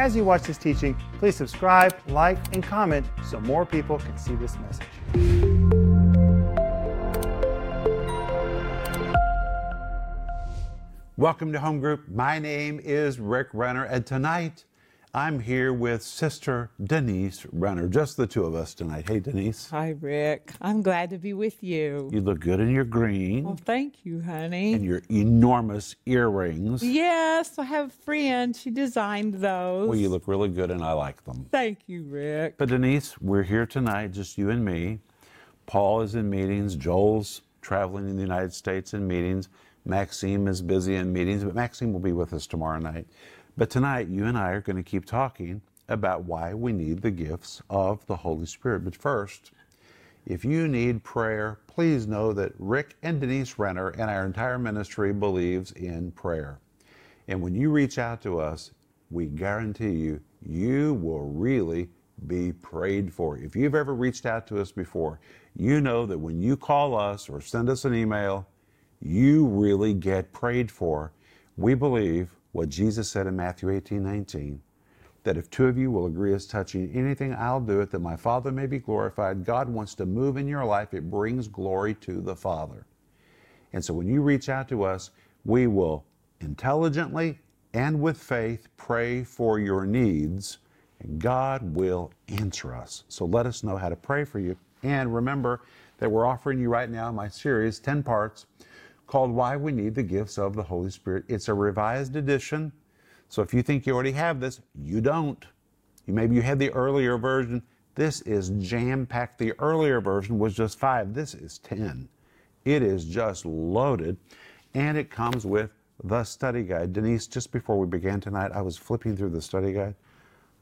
As you watch this teaching, please subscribe, like, and comment so more people can see this message. Welcome to Home Group. My name is Rick Renner, and tonight I'm here with Sister Denise Renner. Just the two of us tonight. Hey, Denise. Hi, Rick. I'm glad to be with you. You look good in your green Well, thank you, honey. and your enormous earrings. yes, I have a friend. She designed those. Well, you look really good, and I like them. Thank you, Rick. But Denise, we're here tonight, just you and me. Paul is in meetings. Joel's traveling in the United States in meetings. Maxime is busy in meetings, but Maxime will be with us tomorrow night. But tonight, you and I are going to keep talking about why we need the gifts of the Holy Spirit. But first, if you need prayer, please know that Rick and Denise Renner and our entire ministry believes in prayer. And when you reach out to us, we guarantee you, you will really be prayed for. If you've ever reached out to us before, you know that when you call us or send us an email, you really get prayed for. We believe what Jesus said in Matthew 18 19 that if two of you will agree as touching anything, I'll do it that my Father may be glorified. God wants to move in your life, it brings glory to the Father. And so when you reach out to us, we will intelligently and with faith pray for your needs, and God will answer us. So let us know how to pray for you. And remember that we're offering you right now my series, 10 parts, called Why We Need the Gifts of the Holy Spirit. It's a revised edition. So if you think you already have this, you don't. You maybe you had the earlier version. This is jam packed. The earlier version was just five. This is 10. It is just loaded. And it comes with the study guide. Denise, just before we began tonight, I was flipping through the study guide.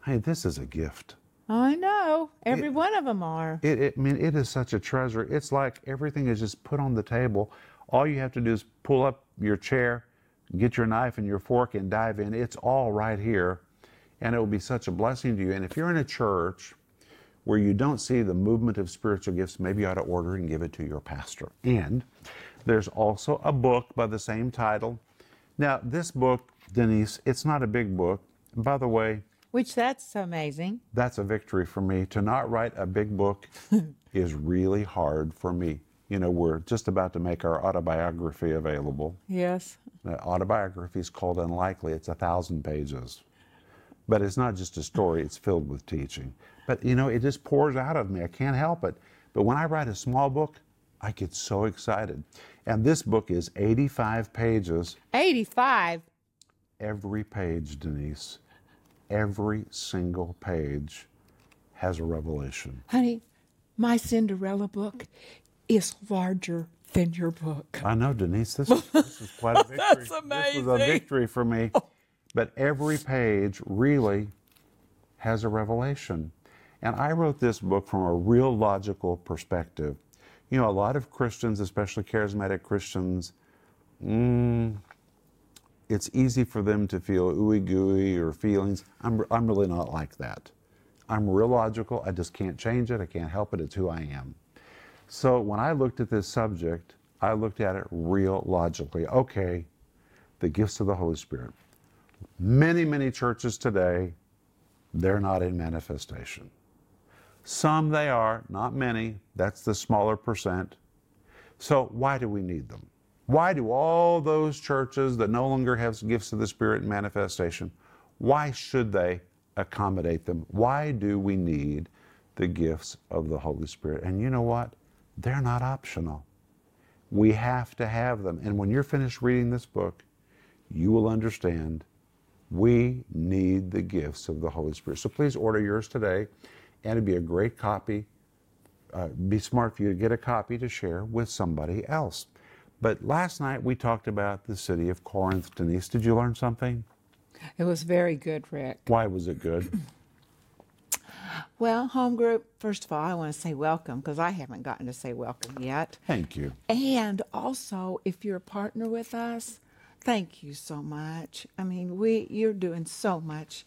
Hey, this is a gift. I know. Every one of them are. It, it, I mean, it is such a treasure. It's like everything is just put on the table. All you have to do is pull up your chair, get your knife and your fork, and dive in. It's all right here, and it will be such a blessing to you. And if you're in a church where you don't see the movement of spiritual gifts, maybe you ought to order and give it to your pastor. And there's also a book by the same title. Now, this book, Denise, it's not a big book. By the way, Which that's amazing. that's a victory for me. To not write a big book is really hard for me. You know, we're just about to make our autobiography available. Yes. The autobiography is called Unlikely. It's a thousand pages. But it's not just a story, it's filled with teaching. But you know, it just pours out of me. I can't help it. But when I write a small book, I get so excited. And this book is 85 pages. 85. Every page, Denise, every single page has a revelation. Honey, my Cinderella book is larger than your book. I know, Denise. This is, this is quite a victory. That's amazing. This was a victory for me. But every page really has a revelation. And I wrote this book from a real logical perspective. You know, a lot of Christians, especially charismatic Christians, mm, it's easy for them to feel ooey gooey or feelings. I'm, I'm really not like that. I'm real logical. I just can't change it. I can't help it. It's who I am. So when I looked at this subject, I looked at it real logically. Okay, the gifts of the Holy Spirit. Many, many churches today, they're not in manifestation. Some they are, not many. That's the smaller percent. So why do we need them? Why do all those churches that no longer have gifts of the Spirit in manifestation, why should they accommodate them? Why do we need the gifts of the Holy Spirit? And you know what? They're not optional. We have to have them. And when you're finished reading this book, you will understand we need the gifts of the Holy Spirit. So please order yours today, and it'd be a great copy. Uh, be smart for you to get a copy to share with somebody else. But last night we talked about the city of Corinth. Denise, did you learn something? It was very good, Rick. Why was it good? Well, home group, first of all, I want to say welcome because I haven't gotten to say welcome yet. Thank you. And also, if you're a partner with us, thank you so much. I mean, we you're doing so much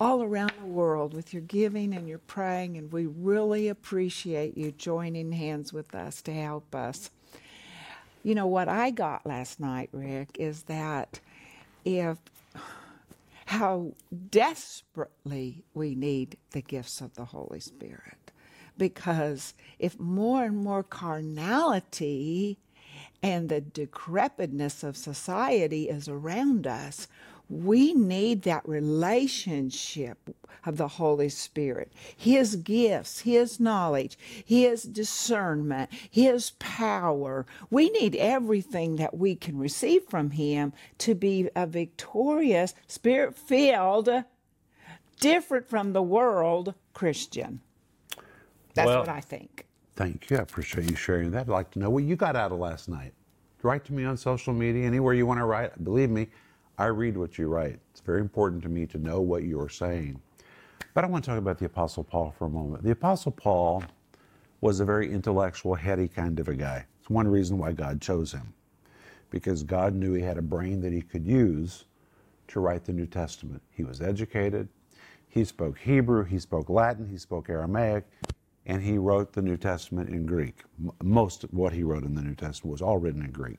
all around the world with your giving and your praying, and we really appreciate you joining hands with us to help us. You know what I got last night, Rick, is that if how desperately we need the gifts of the Holy Spirit. Because if more and more carnality and the decrepitness of society is around us, we need that relationship of the Holy Spirit, His gifts, His knowledge, His discernment, His power. We need everything that we can receive from Him to be a victorious, spirit filled, different from the world Christian. That's Well- what I think. Thank you. I appreciate you sharing that. I'd like to know what you got out of last night. Write to me on social media, anywhere you want to write. Believe me, I read what you write. It's very important to me to know what you're saying. But I want to talk about the Apostle Paul for a moment. The Apostle Paul was a very intellectual, heady kind of a guy. It's one reason why God chose him, because God knew he had a brain that he could use to write the New Testament. He was educated, he spoke Hebrew, he spoke Latin, he spoke Aramaic, and he wrote the New Testament in Greek. Most of what he wrote in the New Testament was all written in Greek.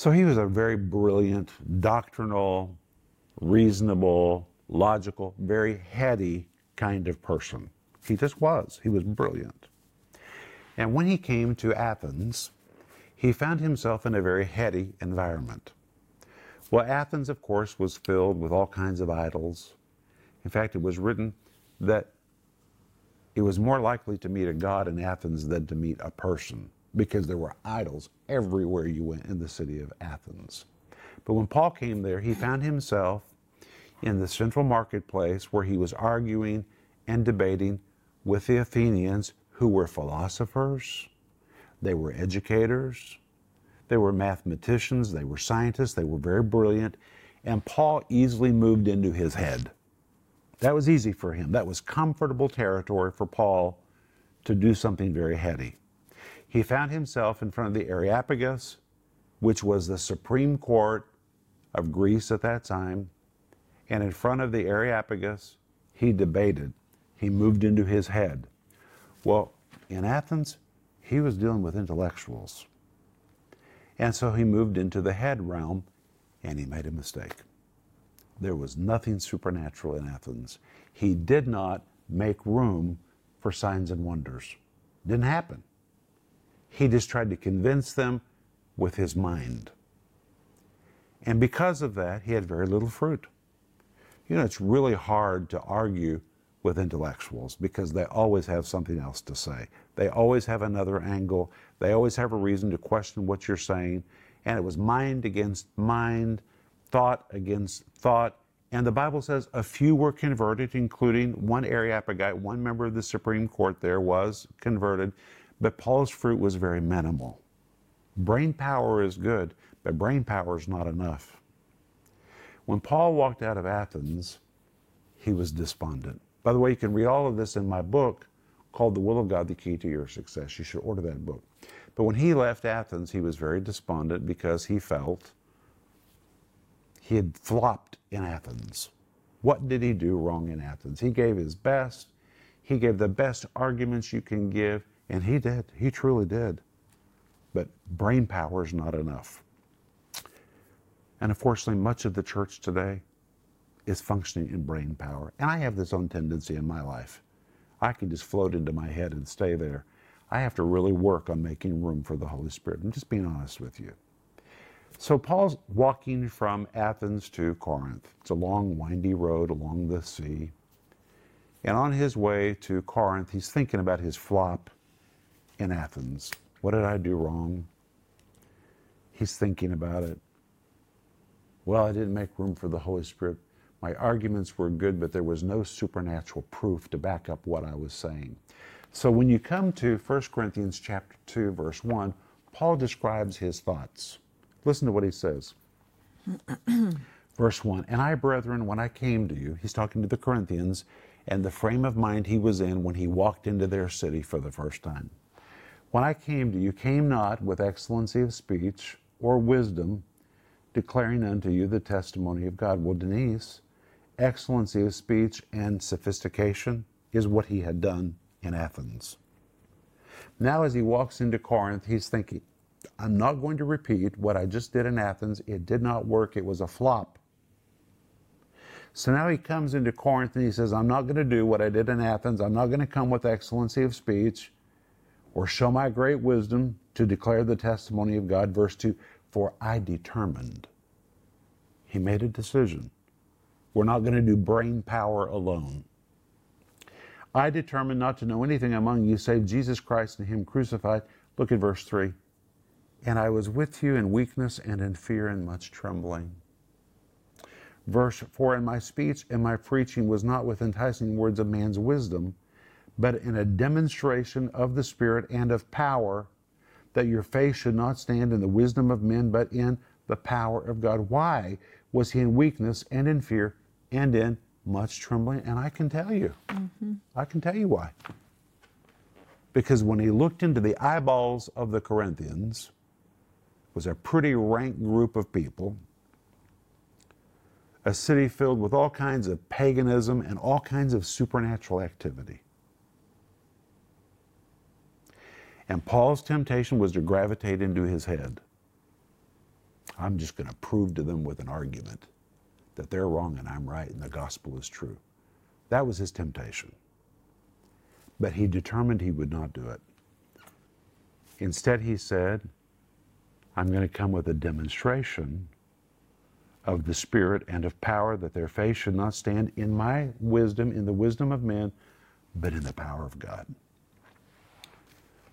So he was a very brilliant, doctrinal, reasonable, logical, very heady kind of person. He just was. He was brilliant. And when he came to Athens, he found himself in a very heady environment. Well, Athens, of course, was filled with all kinds of idols. In fact, it was written that it was more likely to meet a god in Athens than to meet a person because there were idols everywhere you went in the city of Athens. But when Paul came there, he found himself in the central marketplace where he was arguing and debating with the Athenians, who were philosophers, they were educators, they were mathematicians, they were scientists, they were very brilliant, and Paul easily moved into his head. That was easy for him. That was comfortable territory for Paul to do something very heady. He found himself in front of the Areopagus, which was the supreme court of Greece at that time. And in front of the Areopagus, he debated. He moved into his head. Well, in Athens, he was dealing with intellectuals. And so he moved into the head realm and he made a mistake. There was nothing supernatural in Athens. He did not make room for signs and wonders. Didn't happen. He just tried to convince them with his mind. And because of that, he had very little fruit. You know, it's really hard to argue with intellectuals because they always have something else to say. They always have another angle. They always have a reason to question what you're saying. And it was mind against mind, thought against thought. And the Bible says a few were converted, including one Areopagite, one member of the Supreme Court there was converted. But Paul's fruit was very minimal. Brain power is good, but brain power is not enough. When Paul walked out of Athens, he was despondent. By the way, you can read all of this in my book called The Will of God, The Key to Your Success. You should order that book. But when he left Athens, he was very despondent because he felt he had flopped in Athens. What did he do wrong in Athens? He gave his best. He gave the best arguments you can give, and he did. He truly did. But brain power is not enough. And unfortunately, much of the church today is functioning in brain power. And I have this own tendency in my life. I can just float into my head and stay there. I have to really work on making room for the Holy Spirit. I'm just being honest with you. So Paul's walking from Athens to Corinth. It's a long, windy road along the sea. And on his way to Corinth, he's thinking about his flop in Athens. What did I do wrong? He's thinking about it. Well, I didn't make room for the Holy Spirit. My arguments were good, but there was no supernatural proof to back up what I was saying. So when you come to 1 Corinthians chapter 2 verse 1, Paul describes his thoughts. Listen to what he says. verse 1, "And I, brethren, when I came to you, he's talking to the Corinthians and the frame of mind he was in when he walked into their city for the first time. When I came to you, came not with excellency of speech or wisdom, declaring unto you the testimony of God. Well, Denise, excellency of speech and sophistication is what he had done in Athens. Now, as he walks into Corinth, he's thinking, I'm not going to repeat what I just did in Athens. It did not work, it was a flop. So now he comes into Corinth and he says, I'm not going to do what I did in Athens. I'm not going to come with excellency of speech or show my great wisdom to declare the testimony of God. Verse 2 For I determined. He made a decision. We're not going to do brain power alone. I determined not to know anything among you save Jesus Christ and Him crucified. Look at verse 3. And I was with you in weakness and in fear and much trembling. Verse 4 And my speech and my preaching was not with enticing words of man's wisdom, but in a demonstration of the Spirit and of power, that your faith should not stand in the wisdom of men, but in the power of God. Why was he in weakness and in fear and in much trembling? And I can tell you, mm-hmm. I can tell you why. Because when he looked into the eyeballs of the Corinthians, was a pretty rank group of people, a city filled with all kinds of paganism and all kinds of supernatural activity. And Paul's temptation was to gravitate into his head. I'm just going to prove to them with an argument that they're wrong and I'm right and the gospel is true. That was his temptation. But he determined he would not do it. Instead, he said, I'm going to come with a demonstration of the Spirit and of power, that their faith should not stand in my wisdom, in the wisdom of men, but in the power of God.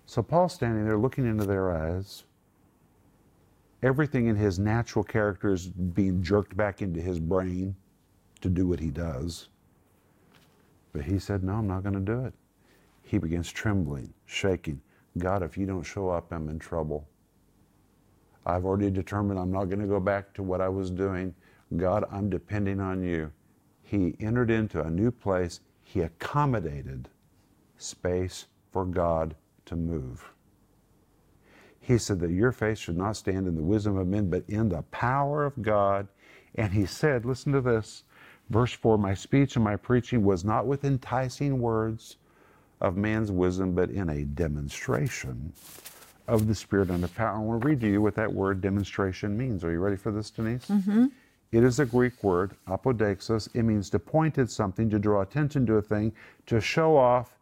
So Paul's standing there looking into their eyes. Everything in his natural character is being jerked back into his brain to do what he does. But he said, No, I'm not going to do it. He begins trembling, shaking. God, if you don't show up, I'm in trouble. I've already determined I'm not going to go back to what I was doing. God, I'm depending on you. He entered into a new place. He accommodated space for God to move. He said that your faith should not stand in the wisdom of men, but in the power of God. And he said, listen to this, verse 4 My speech and my preaching was not with enticing words of man's wisdom, but in a demonstration of the Spirit and the power. I want to read to you what that word demonstration means. Are you ready for this, Denise? Mm-hmm. It is a Greek word, apodeixis. It means to point at something, to draw attention to a thing, to show off,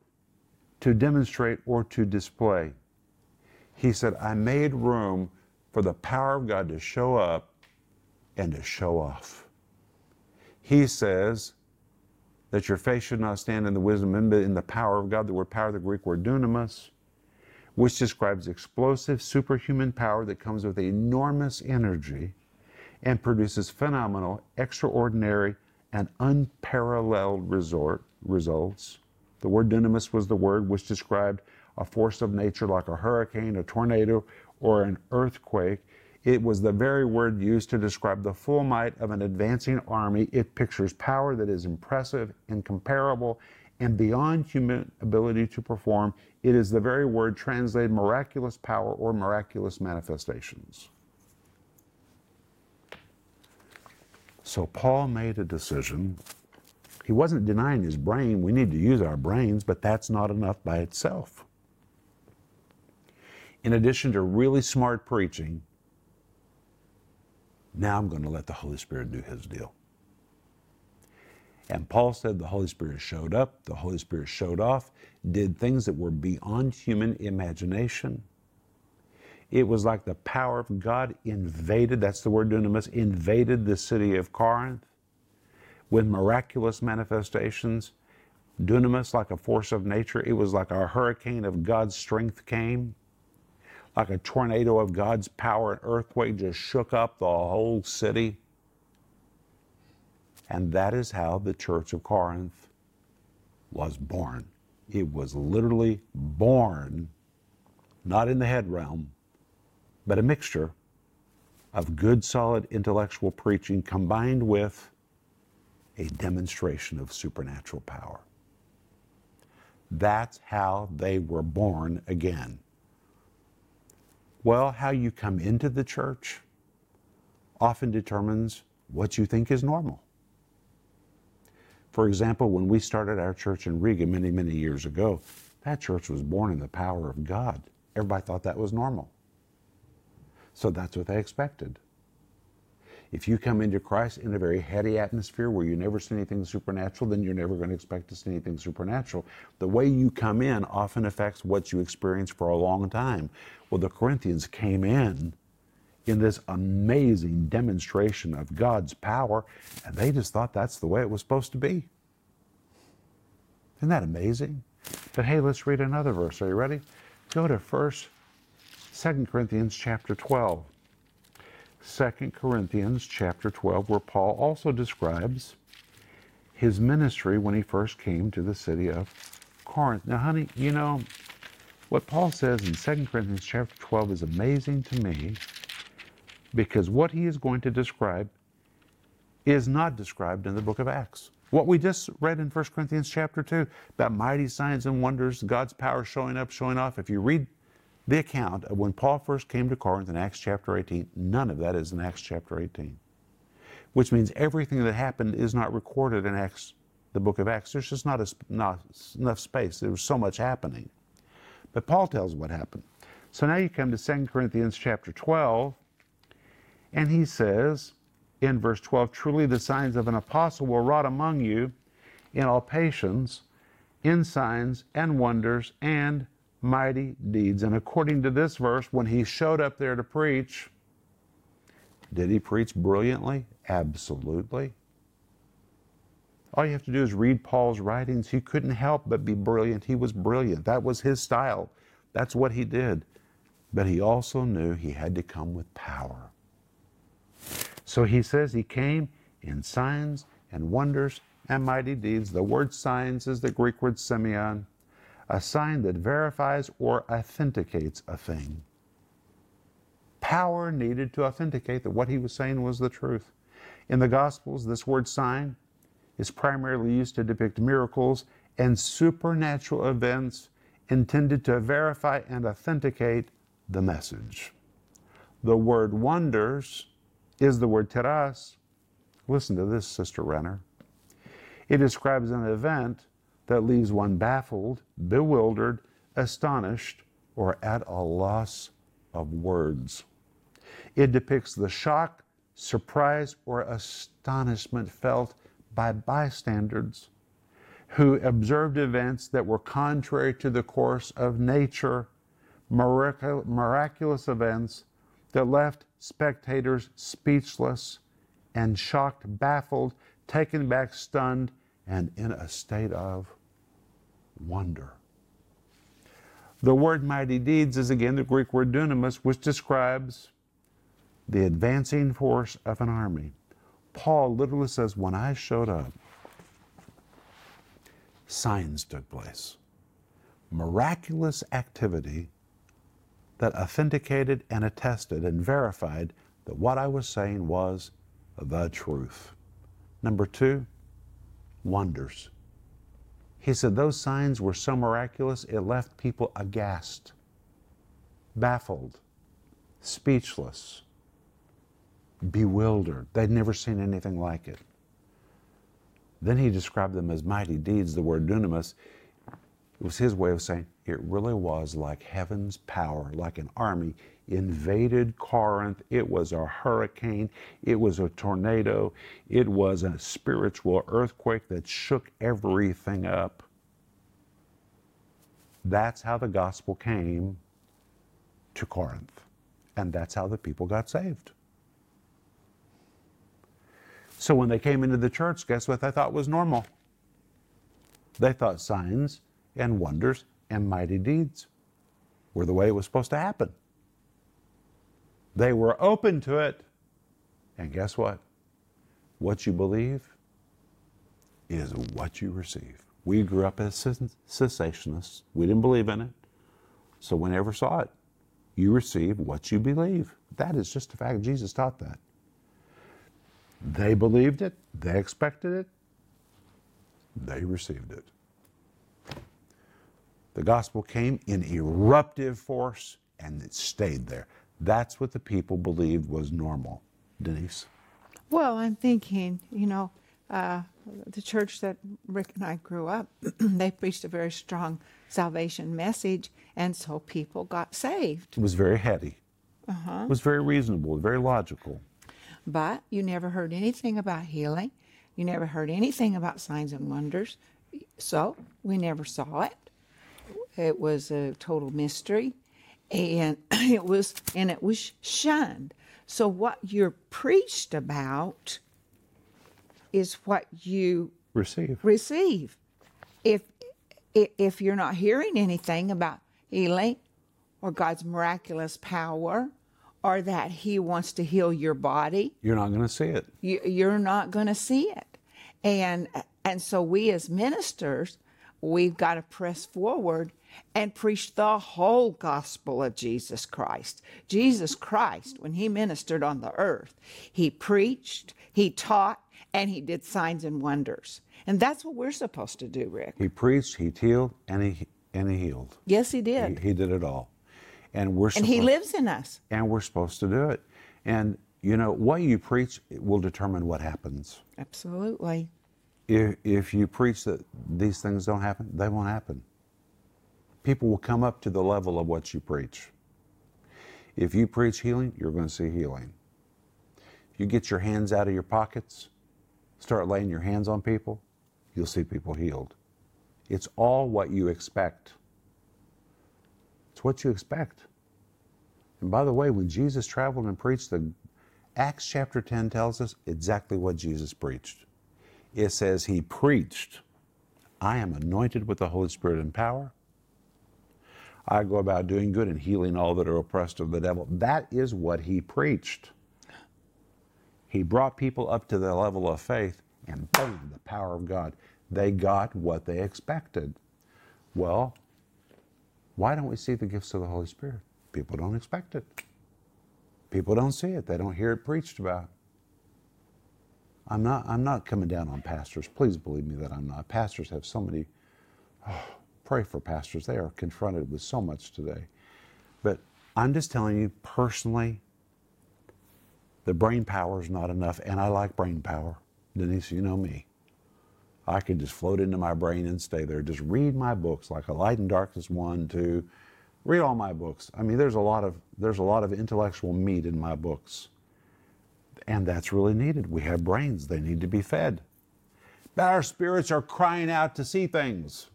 to demonstrate or to display. He said, I made room for the power of God to show up and to show off. He says that your faith should not stand in the wisdom and in the power of God. The word power, the Greek word dunamis, which describes explosive superhuman power that comes with enormous energy and produces phenomenal, extraordinary, and unparalleled resort, results. The word dunamis was the word which described a force of nature like a hurricane, a tornado, or an earthquake. It was the very word used to describe the full might of an advancing army. It pictures power that is impressive, incomparable, and beyond human ability to perform. It is the very word translated miraculous power or miraculous manifestations. So Paul made a decision he wasn't denying his brain. We need to use our brains, but that's not enough by itself. In addition to really smart preaching, now I'm going to let the Holy Spirit do his deal. And Paul said the Holy Spirit showed up, the Holy Spirit showed off, did things that were beyond human imagination. It was like the power of God invaded, that's the word dunamis, invaded the city of Corinth with miraculous manifestations, dunamis, like a force of nature. It was like a hurricane of God's strength came, like a tornado of God's power, an earthquake just shook up the whole city. And that is how the church of Corinth was born. It was literally born, not in the head realm, but a mixture of good, solid intellectual preaching combined with a demonstration of supernatural power. That's how they were born again. Well, how you come into the church often determines what you think is normal. For example, when we started our church in Riga many, many years ago, that church was born in the power of God. Everybody thought that was normal. So that's what they expected. If you come into Christ in a very heady atmosphere where you never see anything supernatural, then you're never going to expect to see anything supernatural. The way you come in often affects what you experience for a long time. Well, the Corinthians came in in this amazing demonstration of God's power, and they just thought that's the way it was supposed to be. Isn't that amazing? But hey, let's read another verse. Are you ready? Go to first, Second Corinthians chapter 12. 2 Corinthians chapter 12, where Paul also describes his ministry when he first came to the city of Corinth. Now, honey, you know, what Paul says in 2 Corinthians chapter 12 is amazing to me because what he is going to describe is not described in the book of Acts. What we just read in 1 Corinthians chapter 2 about mighty signs and wonders, God's power showing up, showing off. If you read the account of when Paul first came to Corinth in Acts chapter 18, none of that is in Acts chapter 18. Which means everything that happened is not recorded in Acts, the book of Acts. There's just not, a, not enough space. There was so much happening. But Paul tells what happened. So now you come to 2 Corinthians chapter 12, and he says in verse 12, Truly the signs of an apostle were wrought among you in all patience, in signs and wonders and mighty deeds. And according to this verse, when he showed up there to preach, did he preach brilliantly? Absolutely. All you have to do is read Paul's writings. He couldn't help but be brilliant. He was brilliant. That was his style. That's what he did. But he also knew he had to come with power. So he says he came in signs and wonders and mighty deeds. The word signs is the Greek word semeion a sign that verifies or authenticates a thing. Power needed to authenticate that what he was saying was the truth. In the Gospels, this word sign is primarily used to depict miracles and supernatural events intended to verify and authenticate the message. The word wonders is the word teras. Listen to this, Sister Renner. It describes an event that leaves one baffled, bewildered, astonished, or at a loss of words. It depicts the shock, surprise, or astonishment felt by bystanders who observed events that were contrary to the course of nature, miraculous events that left spectators speechless and shocked, baffled, taken back, stunned, and in a state of wonder. The word mighty deeds is again the Greek word dunamis, which describes the advancing force of an army. Paul literally says, When I showed up, signs took place. Miraculous activity that authenticated and attested and verified that what I was saying was the truth. Number two, wonders. He said those signs were so miraculous, it left people aghast, baffled, speechless, bewildered. They'd never seen anything like it. Then he described them as mighty deeds, the word dunamis. It was his way of saying it really was like heaven's power, like an army invaded Corinth. It was a hurricane, it was a tornado, it was a spiritual earthquake that shook everything up. That's how the gospel came to Corinth, and that's how the people got saved. So when they came into the church, guess what they thought was normal? They thought signs and wonders and mighty deeds were the way it was supposed to happen. They were open to it. And guess what? What you believe is what you receive. We grew up as cessationists. We didn't believe in it. So we never saw it. You receive what you believe. That is just a fact. Jesus taught that. They believed it. They expected it. They received it. The gospel came in eruptive force and it stayed there. That's what the people believed was normal. Denise? Well, I'm thinking, you know, uh, the church that Rick and I grew up, they preached a very strong salvation message, and so people got saved. It was very heady. Uh-huh. It was very reasonable, very logical. But you never heard anything about healing. You never heard anything about signs and wonders. So we never saw it. It was a total mystery. And it was and it was shunned. So what you're preached about is what you Receive. receive. If if you're not hearing anything about healing or God's miraculous power or that he wants to heal your body, You're not going to see it. you, you're not going to see it. And and so we as ministers, we've got to press forward and preach the whole gospel of Jesus Christ. Jesus Christ, when he ministered on the earth, he preached, he taught, and he did signs and wonders. And that's what we're supposed to do, Rick. He preached, he healed, and he and he healed. Yes, he He, did. he did it all, and we're and he lives in us. and we're supposed to do it. And you know what you preach will determine what happens. Absolutely. If if you preach that these things don't happen, they won't happen. People will come up to the level of what you preach. If you preach healing, you're going to see healing. If you get your hands out of your pockets, start laying your hands on people, you'll see people healed. It's all what you expect. It's what you expect. And by the way, when Jesus traveled and preached, the Acts chapter 10 tells us exactly what Jesus preached. It says he preached, I am anointed with the Holy Spirit and power. I go about doing good and healing all that are oppressed of the devil. That is what he preached. He brought people up to the level of faith, and boom, the power of God. They got what they expected. Well, why don't we see the gifts of the Holy Spirit? People don't expect it. People don't see it. They don't hear it preached about. I'm not. I'm not coming down on pastors. Please believe me that I'm not. Pastors have so many. oh, pray for pastors. They are confronted with so much today. But I'm just telling you personally. The brain power is not enough, and I like brain power. Denise, you know me. I could just float into my brain and stay there. Just read my books, like A Light in Darkness one, two. Read all my books. I mean, there's a lot of there's a lot of intellectual meat in my books, and that's really needed. We have brains; they need to be fed. But our spirits are crying out to see things,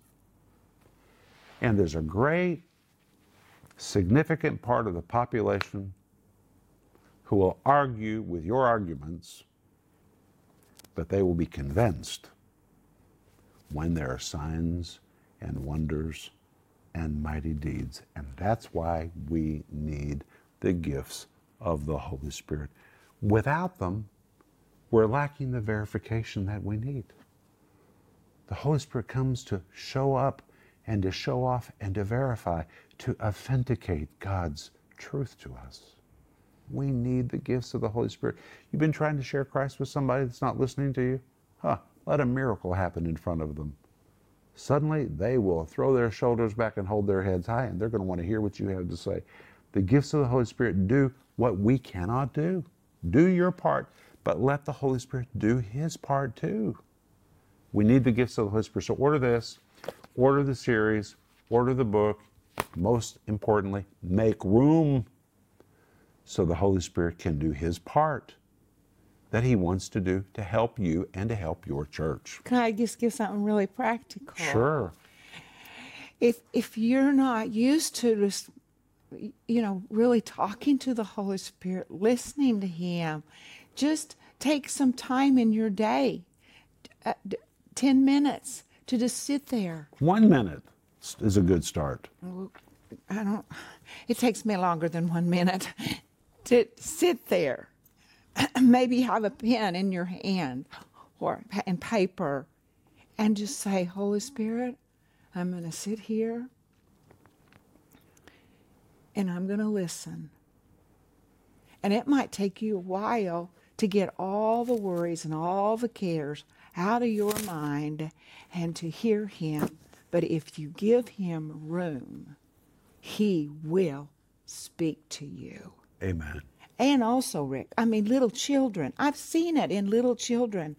and there's a great, significant part of the population who will argue with your arguments, but they will be convinced when there are signs and wonders and mighty deeds. And that's why we need the gifts of the Holy Spirit. Without them, we're lacking the verification that we need. The Holy Spirit comes to show up and to show off and to verify, to authenticate God's truth to us. We need the gifts of the Holy Spirit. You've been trying to share Christ with somebody that's not listening to you? Huh, let a miracle happen in front of them. Suddenly, they will throw their shoulders back and hold their heads high, and they're going to want to hear what you have to say. The gifts of the Holy Spirit do what we cannot do. Do your part, but let the Holy Spirit do his part too. We need the gifts of the Holy Spirit. So order this, order the series, order the book. Most importantly, make room so the Holy Spirit can do his part that he wants to do to help you and to help your church. Can I just give something really practical? Sure. if if you're not used to just, you know really talking to the holy spirit listening to him just take some time in your day uh, 10 minutes to just sit there One minute is a good start. i don't it takes me longer than one minute to sit there maybe have a pen in your hand or and paper and just say holy spirit i'm going to sit here and I'm going to listen. And it might take you a while to get all the worries and all the cares out of your mind and to hear Him. But if you give Him room, He will speak to you. Amen. And also, Rick, I mean, little children. I've seen it in little children.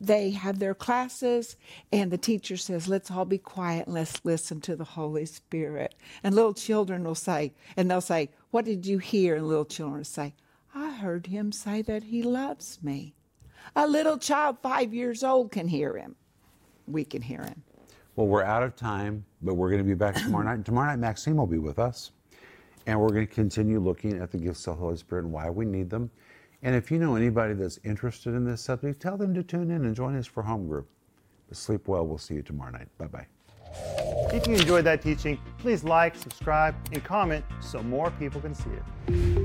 They have their classes, and the teacher says, Let's all be quiet and let's listen to the Holy Spirit. And little children will say, and they'll say, What did you hear? And little children will say, I heard him say that he loves me. A little child five years old can hear him. We can hear him. Well, we're out of time, but we're going to be back tomorrow night. Tomorrow night, Maxime will be with us. And we're going to continue looking at the gifts of the Holy Spirit and why we need them. And if you know anybody that's interested in this subject, tell them to tune in and join us for home group. But sleep well. We'll see you tomorrow night. Bye bye. If you enjoyed that teaching, please like, subscribe, and comment so more people can see it.